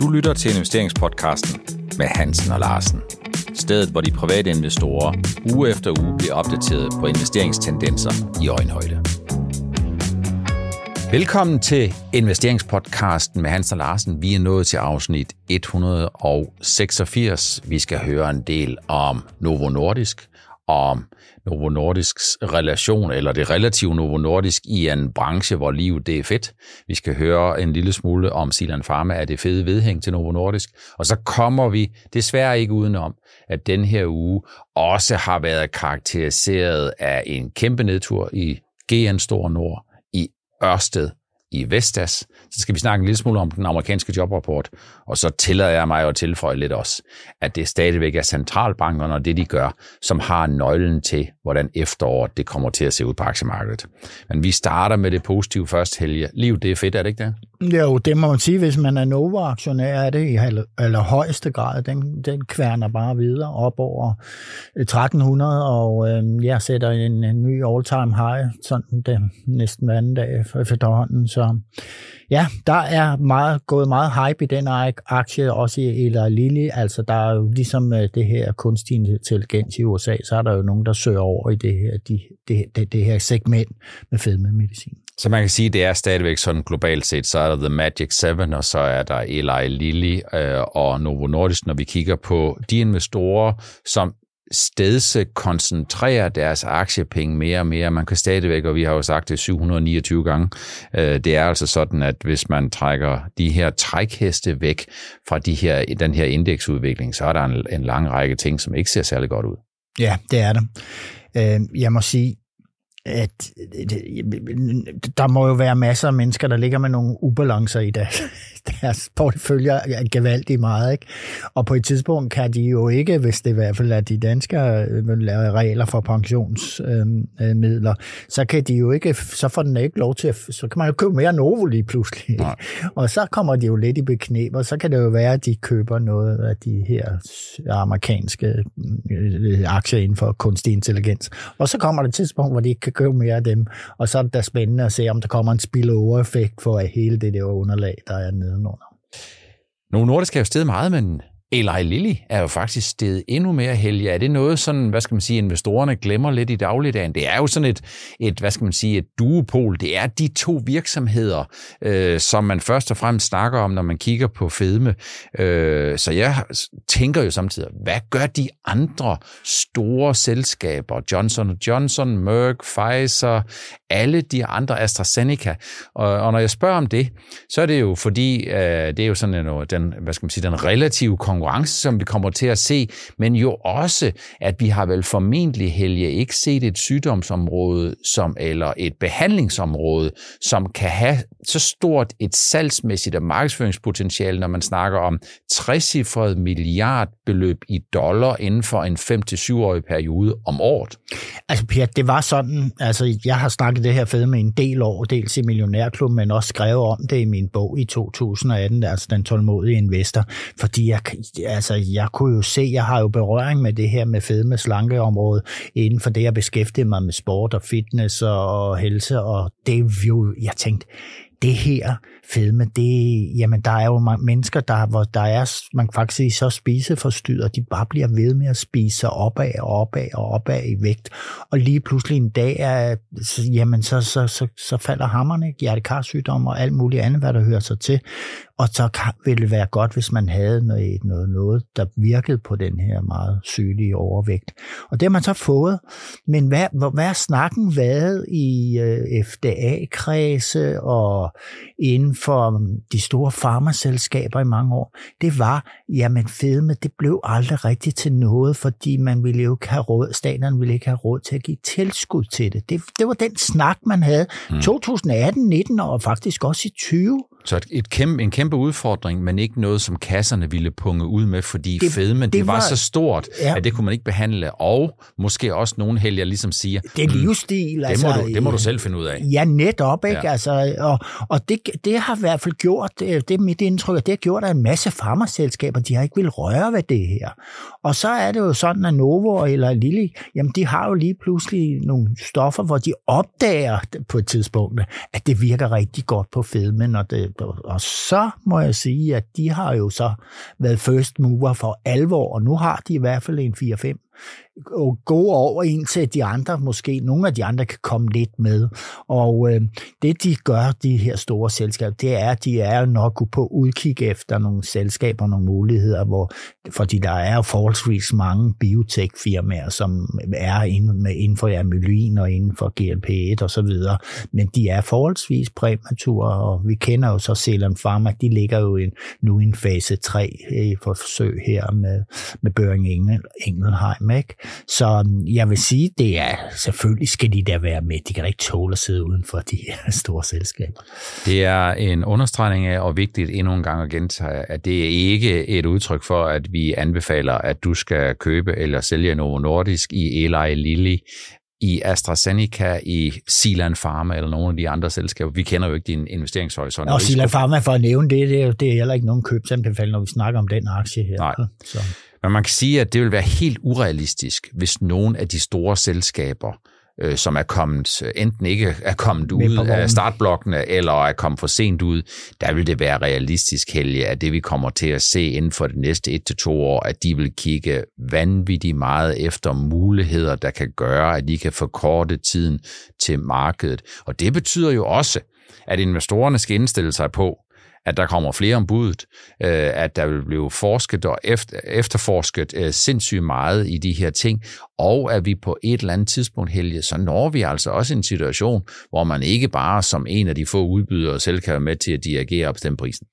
Du lytter til investeringspodcasten med Hansen og Larsen. Stedet, hvor de private investorer uge efter uge bliver opdateret på investeringstendenser i øjenhøjde. Velkommen til investeringspodcasten med Hansen og Larsen. Vi er nået til afsnit 186. Vi skal høre en del om Novo Nordisk, om Novo Nordisks relation, eller det relative Novo Nordisk i en branche, hvor livet det er fedt. Vi skal høre en lille smule om Silan Pharma, er det fede vedhæng til Novo Nordisk. Og så kommer vi desværre ikke udenom, at den her uge også har været karakteriseret af en kæmpe nedtur i GN Stor Nord, i Ørsted, i Vestas. Så skal vi snakke en lille smule om den amerikanske jobrapport, og så tillader jeg mig at tilføje lidt også, at det stadigvæk er centralbankerne og det, de gør, som har nøglen til, hvordan efteråret det kommer til at se ud på aktiemarkedet. Men vi starter med det positive først, Helge. Liv, det er fedt, er det ikke det? Jo, det må man sige, hvis man er Nova-aktionær, er det i allerhøjeste grad. Den, den kværner bare videre op over øh, 1300, og øh, jeg sætter en, en ny all-time high, sådan det næsten hver anden dag for efterhånden. Så ja, der er meget, gået meget hype i den aktie, også i Eller Lilly. Altså, der er jo ligesom øh, det her kunstig intelligens i USA, så er der jo nogen, der søger over i det her, de, det, det, det her segment med fedmemedicin. Så man kan sige, at det er stadigvæk sådan globalt set, så er der The Magic 7, og så er der Eli Lilly øh, og Novo Nordisk, når vi kigger på de investorer, som steds koncentrerer deres aktiepenge mere og mere. Man kan stadigvæk, og vi har jo sagt det 729 gange, øh, det er altså sådan, at hvis man trækker de her trækheste væk fra de her, den her indeksudvikling, så er der en, en lang række ting, som ikke ser særlig godt ud. Ja, det er det. Øh, jeg må sige, at øh, der må jo være masser af mennesker, der ligger med nogle ubalancer i deres, deres porteføljer gevaldigt meget. Ikke? Og på et tidspunkt kan de jo ikke, hvis det i hvert fald er de danske øh, lave regler for pensionsmidler, øh, så kan de jo ikke, så får den ikke lov til at, så kan man jo købe mere Novo lige pludselig. Nej. Og så kommer de jo lidt i beknæb, og så kan det jo være, at de køber noget af de her amerikanske øh, aktier inden for kunstig intelligens. Og så kommer det et tidspunkt, hvor de ikke kan købe mere af dem, og så er det da spændende at se, om der kommer en spillover-effekt for hele det der underlag, der er nedenunder. Novo Nordisk er jo steget meget, men Eli Lilly er jo faktisk steget endnu mere helge. Er det noget sådan, hvad skal man sige, investorerne glemmer lidt i dagligdagen? Det er jo sådan et, et hvad skal man sige, et duopol. Det er de to virksomheder, øh, som man først og fremmest snakker om, når man kigger på fedme. Øh, så jeg tænker jo samtidig, hvad gør de andre store selskaber? Johnson Johnson, Merck, Pfizer, alle de andre AstraZeneca. Og, og når jeg spørger om det, så er det jo fordi, øh, det er jo sådan en, den, hvad skal man sige, den relative konkurrence, som vi kommer til at se, men jo også, at vi har vel formentlig, Helge, ikke set et sygdomsområde som, eller et behandlingsområde, som kan have så stort et salgsmæssigt og markedsføringspotentiale, når man snakker om 60 milliardbeløb i dollar inden for en 5-7-årig periode om året. Altså, Per, det var sådan, altså, jeg har snakket det her fed med en del år, dels i Millionærklub, men også skrevet om det i min bog i 2018, altså Den tålmodige investor, fordi jeg, altså, jeg kunne jo se, jeg har jo berøring med det her med fedme slankeområdet inden for det, jeg beskæftiger mig med sport og fitness og helse, og det jo, jeg tænkte, det her fedme, det, jamen der er jo mange mennesker, der, hvor der er, man kan faktisk sige, så spiseforstyrret, de bare bliver ved med at spise sig opad og opad og opad i vægt, og lige pludselig en dag, er, så, jamen så, så, så, så falder hammerne, hjertekarsygdom og alt muligt andet, hvad der hører sig til, og så ville det være godt, hvis man havde noget, noget, noget, der virkede på den her meget sygelige overvægt. Og det har man så fået. Men hvad, hvad er snakken været i øh, FDA-kredse og inden for um, de store farmaselskaber i mange år? Det var, jamen fedme, det blev aldrig rigtigt til noget, fordi man ville jo ikke have råd, staterne ville ikke have råd til at give tilskud til det. Det, det var den snak, man havde mm. 2018, 19 og faktisk også i 20. Så et, et kæmpe, en kæmpe udfordring, men ikke noget, som kasserne ville punge ud med, fordi det, fedme, det, det var, var så stort, ja. at det kunne man ikke behandle. Og måske også nogen helger ligesom siger, det er mm, livsstil. Mm, altså, det, må du, det må du selv finde ud af. Ja, netop. Ikke? Ja. Altså, og og det, det har i hvert fald gjort, det er mit indtryk, at det har gjort, at en masse farmaselskaber, de har ikke vil røre ved det her. Og så er det jo sådan, at Novo eller Lilly, jamen de har jo lige pludselig nogle stoffer, hvor de opdager på et tidspunkt, at det virker rigtig godt på fedme, når det og så må jeg sige, at de har jo så været first mover for alvor, og nu har de i hvert fald en 4-5 gå over ind til de andre, måske nogle af de andre kan komme lidt med. Og øh, det de gør, de her store selskaber, det er, at de er nok på udkig efter nogle selskaber, nogle muligheder, hvor, fordi der er jo forholdsvis mange biotech-firmaer, som er inden, inden for amylin og inden for GLP-1 og så videre, men de er forholdsvis præmature, og vi kender jo så Selam Pharma, de ligger jo en, nu i en fase 3 øh, i forsøg her med, med Børing Engel, Engelheim, ikke? Så um, jeg vil sige, det er selvfølgelig skal de der være med. De kan da ikke tåle at sidde uden for de her store selskaber. Det er en understregning af, og vigtigt endnu en gang at gentage, at det er ikke et udtryk for, at vi anbefaler, at du skal købe eller sælge Novo Nordisk i Eli Lilly i AstraZeneca, i Silan Pharma eller nogle af de andre selskaber. Vi kender jo ikke din investeringshorisont. Og Silan Pharma, for at nævne det, det er, det er heller ikke nogen købsanbefaling, når vi snakker om den aktie her. Nej. Så. Men man kan sige, at det vil være helt urealistisk, hvis nogle af de store selskaber, øh, som er kommet, enten ikke er kommet ud af startblokkene, eller er kommet for sent ud, der vil det være realistisk, Helge, at det vi kommer til at se inden for de næste et til to år, at de vil kigge vanvittigt meget efter muligheder, der kan gøre, at de kan forkorte tiden til markedet. Og det betyder jo også, at investorerne skal indstille sig på, at der kommer flere om budet, øh, at der vil blive forsket og efter, efterforsket øh, sindssygt meget i de her ting, og at vi på et eller andet tidspunkt, Helge, så når vi altså også en situation, hvor man ikke bare som en af de få udbydere selv kan være med til at dirigere og bestemme prisen.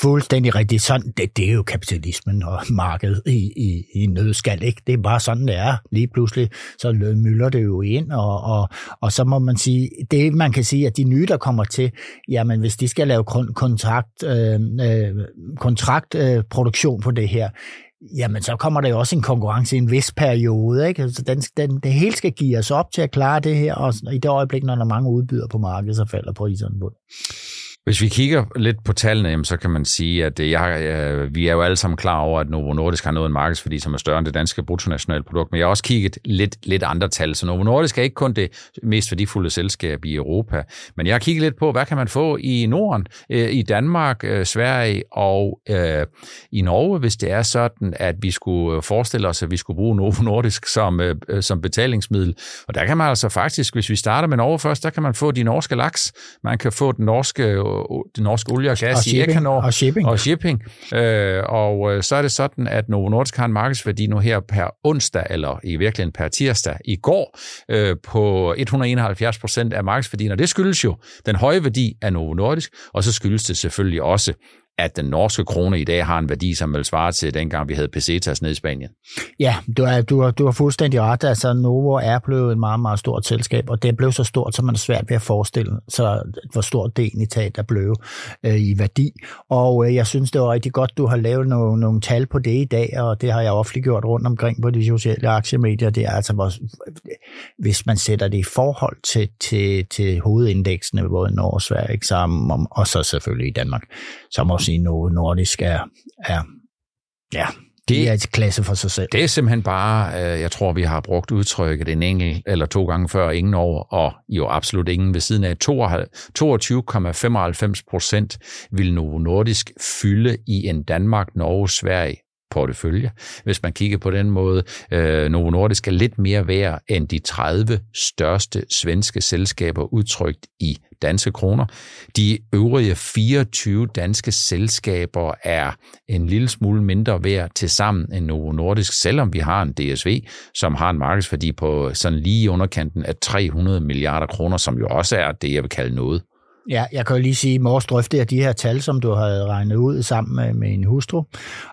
Fuldstændig rigtigt. Sådan, det, det er jo kapitalismen og markedet i, i, i nødskal. Ikke? Det er bare sådan, det er. Lige pludselig så mylder det jo ind, og, og, og så må man sige, det man kan sige, at de nye, der kommer til, jamen hvis de skal lave kontrakt, øh, øh, kontraktproduktion øh, på det her, jamen så kommer der jo også en konkurrence i en vis periode. Ikke? Altså, den, den, det hele skal give os op til at klare det her, og i det øjeblik, når der er mange udbydere på markedet, så falder priserne på det. Hvis vi kigger lidt på tallene, så kan man sige, at øh, jeg, øh, vi er jo alle sammen klar over, at Novo Nordisk har nået en markedsværdi, som er større end det danske bruttonationalprodukt. Men jeg har også kigget lidt, lidt andre tal. Så Novo Nordisk er ikke kun det mest værdifulde selskab i Europa. Men jeg har kigget lidt på, hvad kan man få i Norden, øh, i Danmark, Sverige og øh, i Norge, hvis det er sådan, at vi skulle forestille os, at vi skulle bruge Novo Nordisk som, øh, som betalingsmiddel. Og der kan man altså faktisk, hvis vi starter med Norge først, der kan man få de norske laks, man kan få den norske det norske olie og gas og i Ekanor. Og shipping. Og shipping. Øh, og øh, så er det sådan, at Novo Nordisk har en markedsværdi nu her per onsdag, eller i virkeligheden per tirsdag i går, øh, på 171 procent af markedsværdien. Og det skyldes jo den høje værdi af Novo Nordisk, og så skyldes det selvfølgelig også, at den norske krone i dag har en værdi, som vil svare til dengang, vi havde pesetas nede i Spanien. Ja, du har, du, har, du har fuldstændig ret. Altså, Novo er blevet et meget, meget stort selskab, og det blev så stort, som man er svært ved at forestille sig, hvor stort det egentlig taget der blevet øh, i værdi. Og øh, jeg synes, det var rigtig godt, du har lavet nogle, nogle tal på det i dag, og det har jeg offentliggjort rundt omkring på de sociale aktiemedier. Det er altså, hvor, hvis man sætter det i forhold til, til, til hovedindeksene, både i Norge og Sverige, ikke, så, og så selvfølgelig i Danmark, så må sige, Novo nordisk er, er ja, det er et klasse for sig selv. Det er simpelthen bare, øh, jeg tror, vi har brugt udtrykket en enkelt eller to gange før, ingen over, og jo absolut ingen ved siden af. 22,95 procent vil Novo Nordisk fylde i en Danmark, Norge, Sverige portefølje. Hvis man kigger på den måde, øh, Novo Nordisk er lidt mere værd end de 30 største svenske selskaber udtrykt i danske kroner. De øvrige 24 danske selskaber er en lille smule mindre værd til sammen end Novo Nordisk, selvom vi har en DSV, som har en markedsværdi på sådan lige underkanten af 300 milliarder kroner, som jo også er det, jeg vil kalde noget. Ja, jeg kan jo lige sige, at Mors drøftede de her tal, som du havde regnet ud sammen med, med en hustru,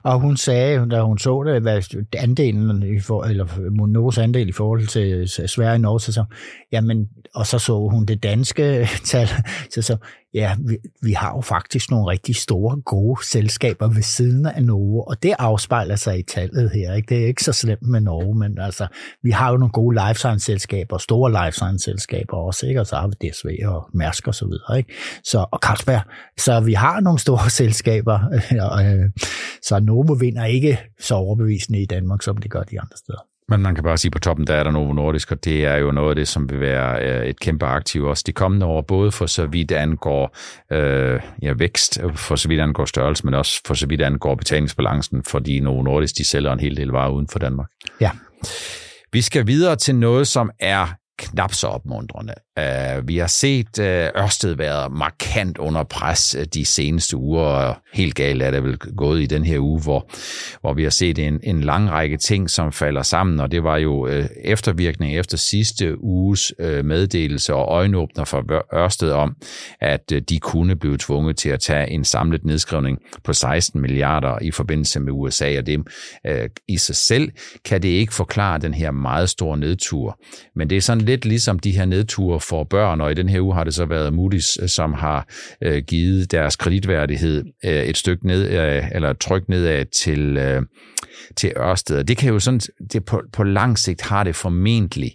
og hun sagde, da hun så det, hvad andelen, i for, eller Monos andel i forhold til Sverige og Norge, så, jamen, og så så hun det danske tal, så så, ja, vi, vi har jo faktisk nogle rigtig store, gode selskaber ved siden af Novo, og det afspejler sig i tallet her. Ikke? Det er ikke så slemt med Norge, men altså, vi har jo nogle gode life science-selskaber, store life science-selskaber også, ikke? og så har vi DSV og Mærsk og så videre, ikke? Så, og Carlsberg. Så vi har nogle store selskaber, øh, så Novo vinder ikke så overbevisende i Danmark, som det gør de andre steder. Men man kan bare sige, at på toppen der er der Novo Nordisk, og det er jo noget af det, som vil være øh, et kæmpe aktiv også de kommende år, både for så vidt angår øh, ja, vækst, for så vidt angår størrelse, men også for så vidt angår betalingsbalancen, fordi Novo Nordisk de sælger en hel del varer uden for Danmark. Ja. Vi skal videre til noget, som er knap så opmuntrende. Uh, vi har set uh, Ørsted være markant under pres uh, de seneste uger, og helt galt er det vel gået i den her uge, hvor, hvor vi har set en, en lang række ting, som falder sammen, og det var jo uh, eftervirkning efter sidste uges uh, meddelelse og øjenåbner fra Ørsted om, at uh, de kunne blive tvunget til at tage en samlet nedskrivning på 16 milliarder i forbindelse med USA, og det uh, i sig selv kan det ikke forklare den her meget store nedtur. Men det er sådan lidt ligesom de her nedture for børn, og i den her uge har det så været Moody's, øh, som har øh, givet deres kreditværdighed øh, et stykke ned, øh, eller et tryk nedad til, øh, til Ørsted. Og det kan jo sådan, det på, på lang sigt har det formentlig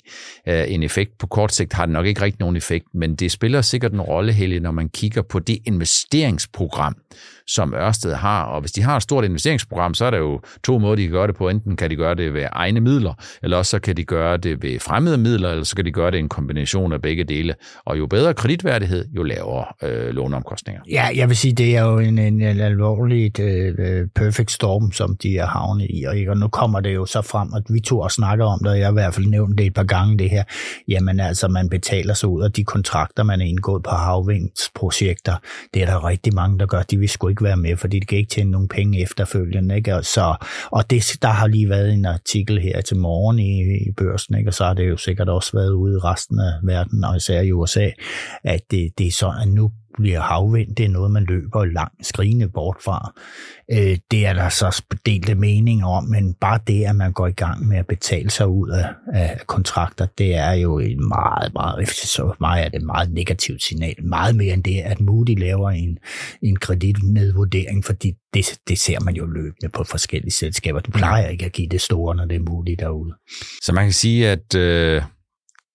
øh, en effekt. På kort sigt har det nok ikke rigtig nogen effekt, men det spiller sikkert en rolle, Helge, når man kigger på det investeringsprogram, som Ørsted har. Og hvis de har et stort investeringsprogram, så er der jo to måder, de kan gøre det på. Enten kan de gøre det ved egne midler, eller også så kan de gøre det ved fremmede midler, eller så kan de gøre det i en kombination af begge dele. Og jo bedre kreditværdighed, jo lavere øh, låneomkostninger. Ja, jeg vil sige, det er jo en, en, en alvorlig øh, øh, perfect storm, som de er havnet i. Og, og nu kommer det jo så frem, at vi to har snakket om det, og jeg har i hvert fald nævnt det et par gange, det her. Jamen altså, man betaler sig ud af de kontrakter, man er indgået på havvindsprojekter. Det er der rigtig mange, der gør. De vil sgu ikke være med, fordi det kan ikke tjene nogen penge efterfølgende. Ikke? Og, så, og det, der har lige været en artikel her til morgen i, i børsen, ikke? og så har det jo sikkert også været ude i resten af verden, og især i USA, at det, det er sådan, at nu bliver havvind, det er noget, man løber langt skrigende bort fra. Øh, det er der så delte meninger om, men bare det, at man går i gang med at betale sig ud af, af kontrakter, det er jo en meget, meget, så meget er det et meget negativt signal. Meget mere end det, at Moody laver en, en kreditnedvurdering, fordi det, det ser man jo løbende på forskellige selskaber. Du plejer ikke at give det store, når det er Moody derude. Så man kan sige, at øh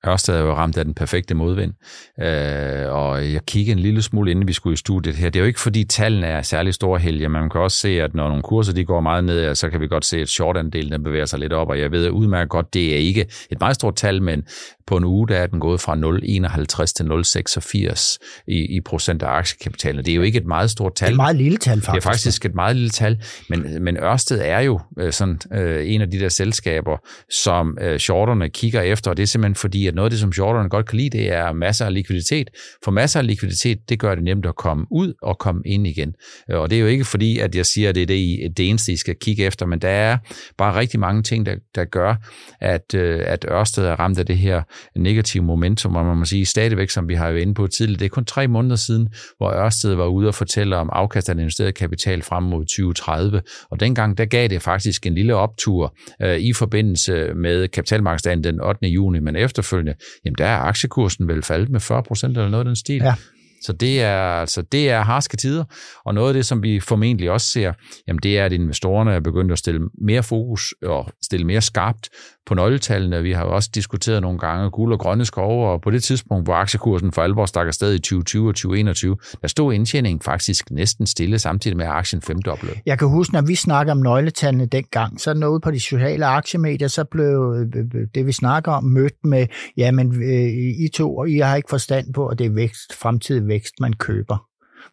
Ørsted er jo ramt af den perfekte modvind, øh, og jeg kigger en lille smule, inden vi skulle i studiet her. Det er jo ikke, fordi tallene er særlig store helge, man kan også se, at når nogle kurser de går meget ned, så kan vi godt se, at short-andelen bevæger sig lidt op, og jeg ved udmærket godt, det er ikke et meget stort tal, men på en uge der er den gået fra 0,51 til 0,86 i, i procent af aktiekapitalen. Det er jo ikke et meget stort tal. Det er et meget lille tal, faktisk. Det er faktisk et meget lille tal, men, men Ørsted er jo øh, sådan øh, en af de der selskaber, som øh, shorterne kigger efter, og det er simpelthen fordi, at noget af det, som shorterne godt kan lide, det er masser af likviditet. For masser af likviditet, det gør det nemt at komme ud og komme ind igen. Øh, og det er jo ikke fordi, at jeg siger, at det er det, det eneste, I skal kigge efter, men der er bare rigtig mange ting, der, der gør, at, øh, at Ørsted er ramt af det her negative momentum, og man må sige stadigvæk, som vi har jo inde på tidligere, det er kun tre måneder siden, hvor Ørsted var ude og fortælle om afkast af investeret kapital frem mod 2030, og dengang der gav det faktisk en lille optur øh, i forbindelse med kapitalmarkedsdagen den 8. juni, men efterfølgende, jamen der er aktiekursen vel faldet med 40 procent eller noget af den stil. Ja. Så det er, altså, det er harske tider, og noget af det, som vi formentlig også ser, jamen det er, at investorerne er begyndt at stille mere fokus og stille mere skarpt på nøgletallene. Vi har jo også diskuteret nogle gange guld og grønne skove, og på det tidspunkt, hvor aktiekursen for alvor stak afsted i 2020 og 2021, der stod indtjeningen faktisk næsten stille, samtidig med at aktien femdoblede. Jeg kan huske, når vi snakker om nøgletallene dengang, så noget på de sociale aktiemedier, så blev øh, øh, det, vi snakker om, mødt med, jamen, øh, I to, og I har ikke forstand på, at det er vækst, fremtidig vækst, man køber.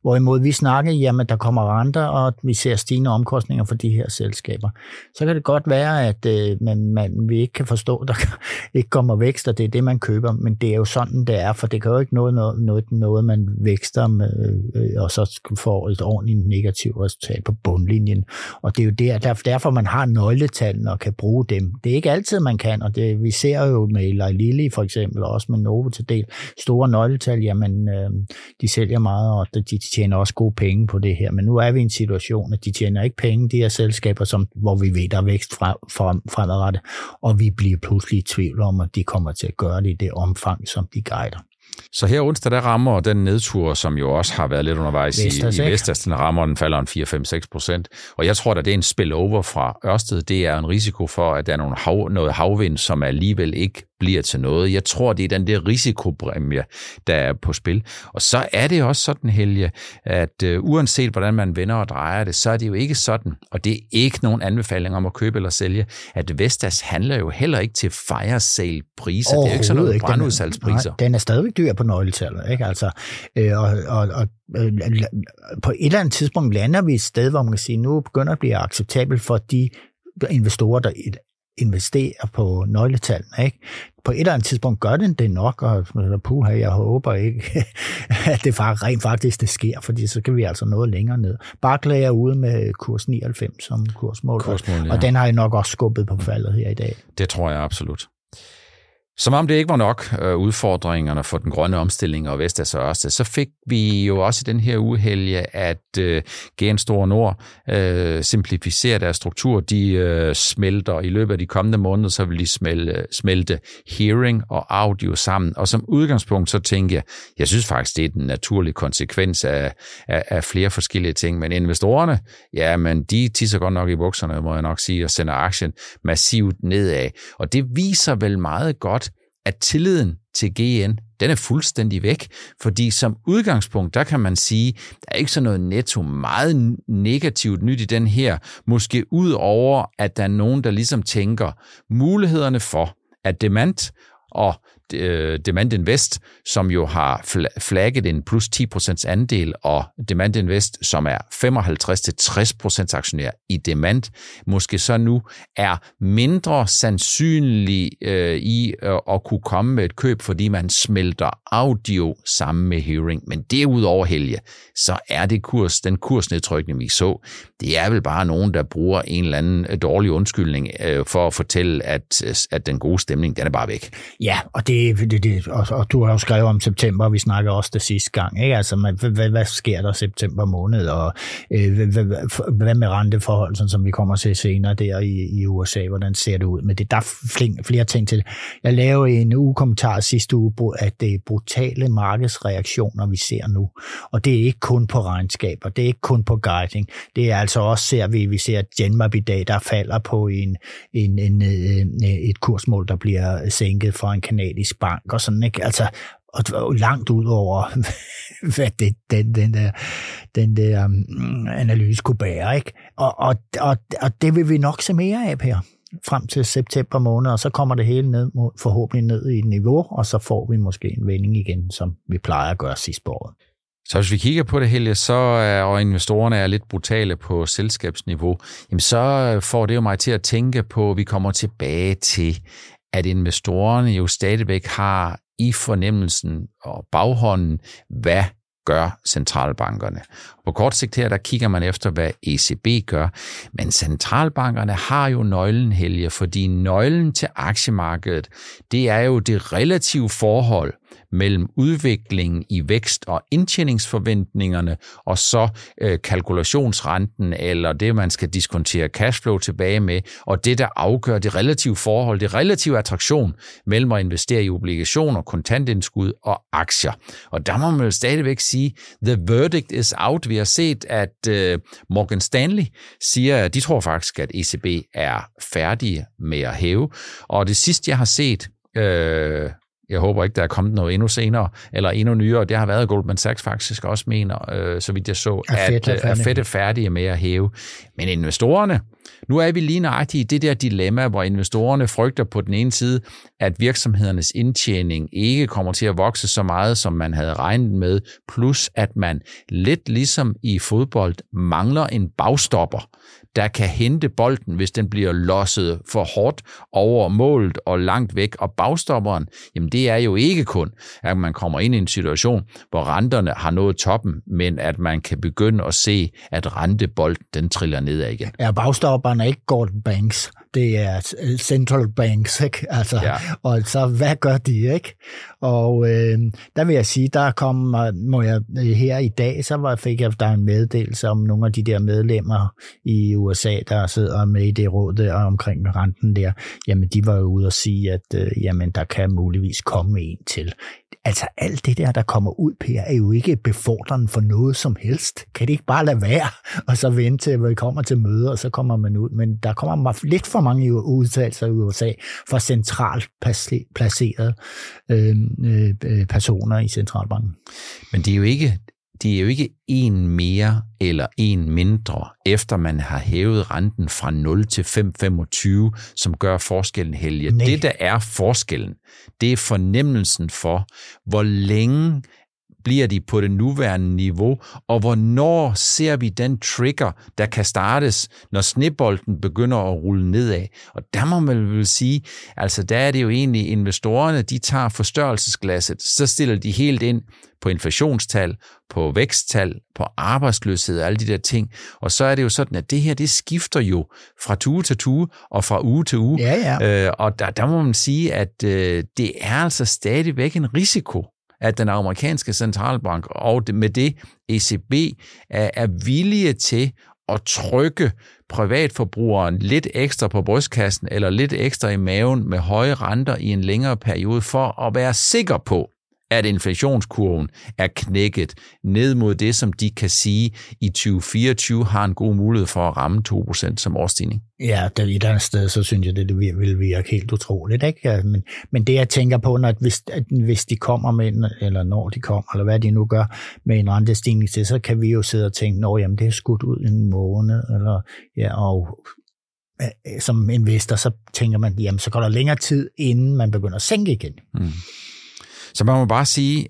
Hvorimod vi snakker, jamen der kommer renter, og vi ser stigende omkostninger for de her selskaber. Så kan det godt være, at øh, man, man, vi ikke kan forstå, at der ikke kommer vækst, og det er det, man køber. Men det er jo sådan, det er, for det kan jo ikke noget, noget, noget, noget man vækster med, øh, og så får et ordentligt negativt resultat på bundlinjen. Og det er jo der, der, derfor, man har nøgletallene og kan bruge dem. Det er ikke altid, man kan, og det, vi ser jo med Eli Lilly for eksempel, og også med Novo til del, store nøgletal, jamen øh, de sælger meget, og de tjener også gode penge på det her. Men nu er vi i en situation, at de tjener ikke penge, de her selskaber, som, hvor vi ved, der er vækst frem, frem, fremadrettet, og vi bliver pludselig i tvivl om, at de kommer til at gøre det i det omfang, som de guider. Så her onsdag, der rammer den nedtur, som jo også har været lidt undervejs Vestas, i, i Vestas, den rammer, den falder en 4-5-6 procent. Og jeg tror, at det er en spillover fra Ørsted. Det er en risiko for, at der er nogle hav, noget havvind, som alligevel ikke bliver til noget. Jeg tror, det er den der risikopræmie, der er på spil. Og så er det også sådan, Helge, at uh, uanset hvordan man vender og drejer det, så er det jo ikke sådan, og det er ikke nogen anbefaling om at købe eller sælge, at Vestas handler jo heller ikke til fire sale priser. Det er jo ikke sådan noget brandudsalgspriser. Den er stadigvæk dyr på nøgletallet, ikke? Altså, øh, og, og, og øh, på et eller andet tidspunkt lander vi et sted, hvor man kan sige, nu begynder at blive acceptabelt for de investorer, der investerer på nøgletallene. Ikke? På et eller andet tidspunkt gør den det nok, og puha, jeg håber ikke, at det rent faktisk det sker, fordi så kan vi altså noget længere ned. Barclay er ude med kurs 99 som kursmål, kursmål ja. og den har jeg nok også skubbet på faldet her i dag. Det tror jeg absolut. Som om det ikke var nok øh, udfordringerne for den grønne omstilling og Vestas og Ørsted, så fik vi jo også i den her uhelge, at øh, Gen Store Nord øh, simplificerer deres struktur. De øh, smelter i løbet af de kommende måneder, så vil de smelte, smelte hearing og audio sammen. Og som udgangspunkt, så tænker jeg, jeg synes faktisk, det er den naturlige konsekvens af, af, af flere forskellige ting. Men investorerne, ja, men de tisser godt nok i bukserne, må jeg nok sige, og sender aktien massivt nedad. Og det viser vel meget godt, at tilliden til GN, den er fuldstændig væk, fordi som udgangspunkt, der kan man sige, der er ikke så noget netto meget negativt nyt i den her, måske ud over, at der er nogen, der ligesom tænker, mulighederne for, at demand og Øh, Demand Invest, som jo har flagget en plus 10% andel, og Demand Invest, som er 55-60% aktionær i Demand, måske så nu er mindre sandsynlig øh, i øh, at kunne komme med et køb, fordi man smelter audio sammen med hearing. Men derudover, Helge, så er det kurs, den kursnedtrykning, vi så, det er vel bare nogen, der bruger en eller anden øh, dårlig undskyldning øh, for at fortælle, at, at den gode stemning, den er bare væk. Ja, og det, det, det og, og du har jo skrevet om september, og vi snakker også det sidste gang. Ikke? Altså, man, hvad, hvad sker der september måned, og øh, hvad, hvad, hvad med renteforhold, sådan, som vi kommer til senere der i, i USA, hvordan ser det ud? Men det, der er flere, flere ting til det. Jeg lavede en ugekommentar sidste uge, at det er brutale markedsreaktioner, vi ser nu. Og det er ikke kun på regnskaber, det er ikke kun på guiding, det er altså også, ser vi, vi ser Genmap i dag, der falder på en, en, en, en, et kursmål, der bliver sænket fra en kanadisk bank og sådan, ikke? Altså, og langt ud over, hvad det, den, den der, den der um, analyse kunne bære. Ikke? Og, og, og, og det vil vi nok se mere af, her frem til september måned, og så kommer det hele ned, forhåbentlig ned i et niveau, og så får vi måske en vending igen, som vi plejer at gøre sidst på året. Så hvis vi kigger på det hele, så er, og investorerne er lidt brutale på selskabsniveau, jamen så får det jo mig til at tænke på, at vi kommer tilbage til, at investorerne jo stadigvæk har i fornemmelsen og baghånden, hvad gør centralbankerne. På kort sigt her, der kigger man efter, hvad ECB gør, men centralbankerne har jo nøglen, Helge, fordi nøglen til aktiemarkedet, det er jo det relative forhold mellem udviklingen i vækst- og indtjeningsforventningerne, og så øh, kalkulationsrenten, eller det, man skal diskontere cashflow tilbage med, og det, der afgør det relative forhold, det relative attraktion mellem at investere i obligationer, kontantindskud og aktier. Og der må man jo stadigvæk sige, the verdict is out. Vi har set, at øh, Morgan Stanley siger, at de tror faktisk, at ECB er færdige med at hæve. Og det sidste, jeg har set, øh, jeg håber ikke, der er kommet noget endnu senere, eller endnu nyere. Det har været, Goldman Sachs faktisk også mener, øh, så vidt jeg så, at, at, at Fed er færdige med at hæve. Men investorerne, nu er vi lige nøjagtigt i det der dilemma, hvor investorerne frygter på den ene side, at virksomhedernes indtjening ikke kommer til at vokse så meget, som man havde regnet med, plus at man lidt ligesom i fodbold mangler en bagstopper, der kan hente bolden, hvis den bliver losset for hårdt over målet og langt væk. Og bagstopperen, jamen det er jo ikke kun, at man kommer ind i en situation, hvor renterne har nået toppen, men at man kan begynde at se, at rentebolden den triller nedad igen. Ja, bagstopperen er ikke Gordon Banks det er central banks, ikke? Altså, ja. og så hvad gør de, ikke? Og øh, der vil jeg sige, der kom, må jeg her i dag, så var, fik jeg der en meddelelse om nogle af de der medlemmer i USA, der sidder med i det råd der omkring renten der, jamen de var jo ude og sige, at øh, jamen der kan muligvis komme en til. Altså alt det der, der kommer ud, Per, er jo ikke befordrende for noget som helst. Kan det ikke bare lade være, og så vente til, hvor vi kommer til møde, og så kommer man ud. Men der kommer lidt for mange udtalelser i USA for centralt placerede øhm, øh, øh, personer i centralbanken. Men det er jo ikke det er jo ikke en mere eller en mindre, efter man har hævet renten fra 0 til 5,25, som gør forskellen helge. Nej. Det, der er forskellen, det er fornemmelsen for, hvor længe bliver de på det nuværende niveau, og hvornår ser vi den trigger, der kan startes, når snebolden begynder at rulle nedad. Og der må man vel sige, altså der er det jo egentlig investorerne, de tager forstørrelsesglasset, så stiller de helt ind på inflationstal, på væksttal, på arbejdsløshed og alle de der ting. Og så er det jo sådan, at det her, det skifter jo fra tue til tue og fra uge til uge. Ja, ja. Øh, og der, der må man sige, at øh, det er altså stadigvæk en risiko at den amerikanske centralbank og med det ECB er, er villige til at trykke privatforbrugeren lidt ekstra på brystkassen eller lidt ekstra i maven med høje renter i en længere periode for at være sikker på, at inflationskurven er knækket ned mod det, som de kan sige i 2024 har en god mulighed for at ramme 2% som årstigning. Ja, det, et andet sted, så synes jeg, det, det vil virke helt utroligt. Ikke? Men, men det jeg tænker på, når, at hvis, at hvis de kommer med, en, eller når de kommer, eller hvad de nu gør, med en rentestigning til, så kan vi jo sidde og tænke, at jamen, det er skudt ud en måned, eller, ja, og som investor, så tænker man, jamen, så går der længere tid, inden man begynder at sænke igen. Mm. Så man må bare sige,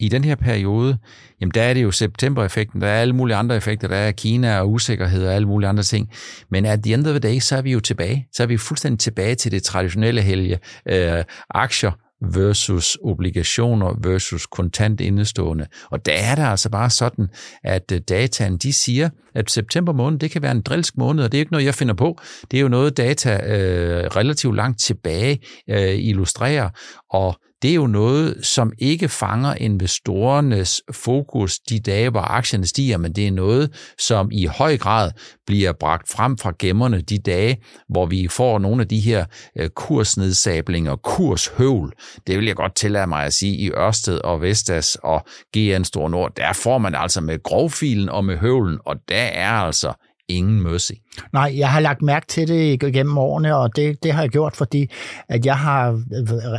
i den her periode, jamen der er det jo september-effekten, der er alle mulige andre effekter, der er Kina og usikkerhed og alle mulige andre ting. Men at the end of the day, så er vi jo tilbage. Så er vi fuldstændig tilbage til det traditionelle helge. Øh, aktier versus obligationer versus kontant indestående. Og der er det altså bare sådan, at øh, dataen de siger, at september måned, det kan være en drilsk måned, og det er ikke noget, jeg finder på. Det er jo noget, data øh, relativt langt tilbage øh, illustrerer, og det er jo noget, som ikke fanger investorernes fokus de dage, hvor aktierne stiger, men det er noget, som i høj grad bliver bragt frem fra gemmerne de dage, hvor vi får nogle af de her øh, kursnedsablinger, kurshøvl. Det vil jeg godt tillade mig at sige i Ørsted og Vestas og GN Stor Nord. Der får man altså med grovfilen og med høvlen, og der er altså ingen mercy. Nej, jeg har lagt mærke til det gennem årene, og det, det har jeg gjort, fordi at jeg har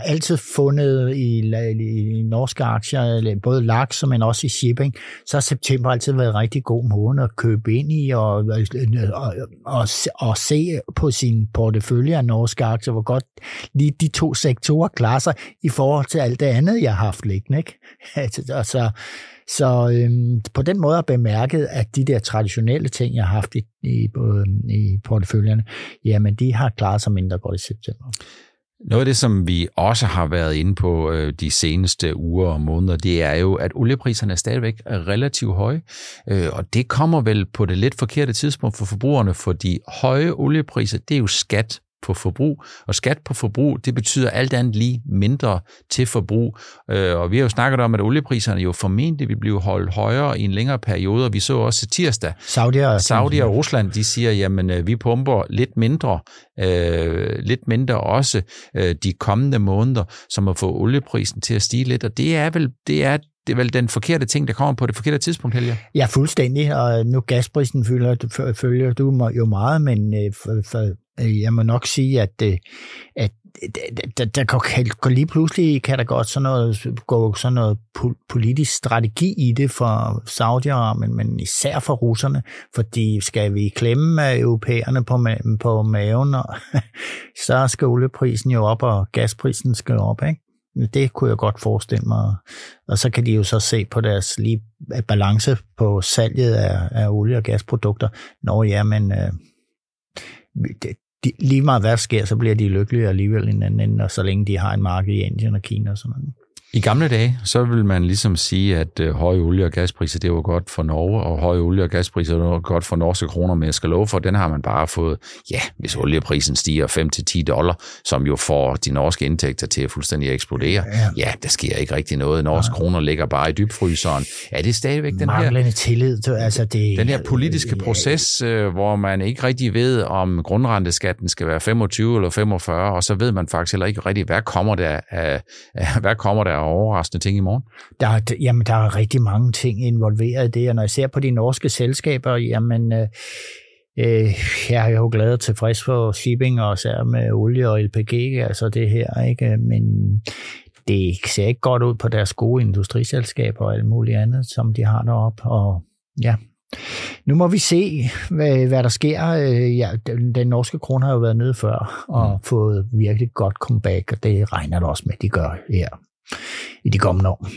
altid fundet i, i norske aktier, både laks, men også i shipping, så har september altid været en rigtig god måned at købe ind i og, og, og, og se på sin portefølje af norske aktier, hvor godt lige de to sektorer klarer sig i forhold til alt det andet, jeg har haft liggende. Ikke? altså, altså så øhm, på den måde har jeg bemærket, at de der traditionelle ting, jeg har haft i, i, øhm, i porteføljerne, jamen de har klaret sig mindre godt i september. Noget af det, som vi også har været inde på øh, de seneste uger og måneder, det er jo, at oliepriserne er stadigvæk relativt høje, øh, og det kommer vel på det lidt forkerte tidspunkt for forbrugerne, fordi høje oliepriser, det er jo skat på forbrug, og skat på forbrug, det betyder alt andet lige mindre til forbrug. Øh, og vi har jo snakket om, at oliepriserne jo formentlig vil blive holdt højere i en længere periode, og vi så også tirsdag, Saudi og, Saudi og Rusland, de siger, jamen øh, vi pumper lidt mindre, øh, lidt mindre også øh, de kommende måneder, som at få olieprisen til at stige lidt, og det er vel, det er det er vel den forkerte ting, der kommer på det forkerte tidspunkt, Helge? Ja, fuldstændig, og nu gasprisen følger, følger du jo meget, men for, for Øh, Øh, jeg må nok sige, at, øh, at øh, der, der går lige pludselig kan der godt sådan noget, gå sådan noget politisk strategi i det for Saudi-Arabien, men især for russerne, fordi skal vi klemme europæerne på, på maven, og, så skal olieprisen jo op, og gasprisen skal op, ikke? Det kunne jeg godt forestille mig. Og så kan de jo så se på deres lige balance på salget af, af olie- og gasprodukter. Nå ja, men øh, det, de, lige meget hvad sker, så bliver de lykkelige alligevel en anden ende, og så længe de har en marked i Indien og Kina og sådan noget. I gamle dage, så vil man ligesom sige, at øh, høje olie- og gaspriser, det var godt for Norge, og høje olie- og gaspriser, det var godt for norske kroner, men jeg skal love for, den har man bare fået, ja, hvis olieprisen stiger 5-10 dollar, som jo får de norske indtægter til at fuldstændig eksplodere, ja, ja der sker ikke rigtig noget. Norske ja. kroner ligger bare i dybfryseren. Er det stadigvæk den Manglende her... tillid, altså det... Den her politiske proces, øh, hvor man ikke rigtig ved, om grundrenteskatten skal være 25 eller 45, og så ved man faktisk heller ikke rigtig, hvad kommer der af, hvad kommer der overraskende ting i morgen? Der, jamen, der er rigtig mange ting involveret i det, og når jeg ser på de norske selskaber, jamen, øh, øh, jeg er jo glad og tilfreds for shipping, og især med olie og LPG, altså det her, ikke? Men det ser ikke godt ud på deres gode industriselskaber og alt muligt andet, som de har deroppe. Og ja, nu må vi se, hvad, hvad der sker. Øh, ja, den, den norske krone har jo været nede før og mm. fået virkelig godt comeback, og det regner der også med, at de gør her i de kommende år.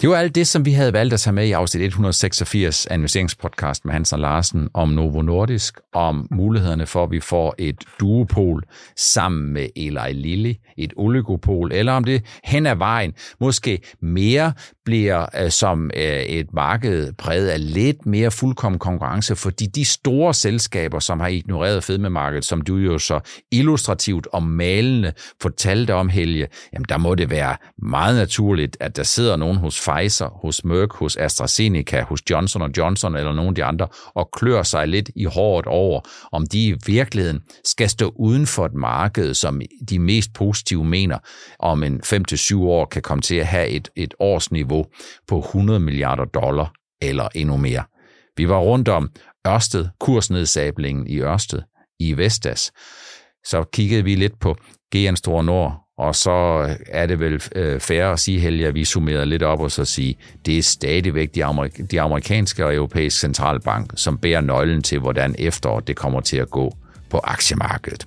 Det var alt det, som vi havde valgt at tage med i afsnit 186 af investeringspodcast med Hansen Larsen om Novo Nordisk, om mulighederne for, at vi får et duopol sammen med Eli Lilly, et oligopol, eller om det hen ad vejen måske mere bliver øh, som øh, et marked præget af lidt mere fuldkommen konkurrence, fordi de store selskaber, som har ignoreret fedmemarkedet, som du jo så illustrativt og malende fortalte om, Helge, jamen der må det være meget naturligt, at der sidder nogen hos Pfizer, hos Merck, hos AstraZeneca, hos Johnson Johnson eller nogen af de andre, og klør sig lidt i hårdt over, om de i virkeligheden skal stå uden for et marked, som de mest positive mener, om en 5-7 år kan komme til at have et, et årsniveau på 100 milliarder dollar eller endnu mere. Vi var rundt om Ørsted, kursnedsablingen i Ørsted, i Vestas. Så kiggede vi lidt på GN Store Nord, og så øh, er det vel øh, fair at sige, Helge, at vi summerer lidt op og så sige, det er stadigvæk de, amerik- de amerikanske og europæiske centralbank, som bærer nøglen til, hvordan efteråret det kommer til at gå på aktiemarkedet.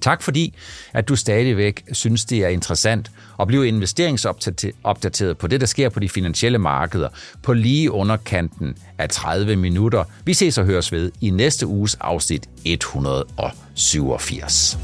Tak fordi, at du stadigvæk synes, det er interessant at blive investeringsopdateret på det, der sker på de finansielle markeder på lige underkanten af 30 minutter. Vi ses og høres ved i næste uges afsnit 187.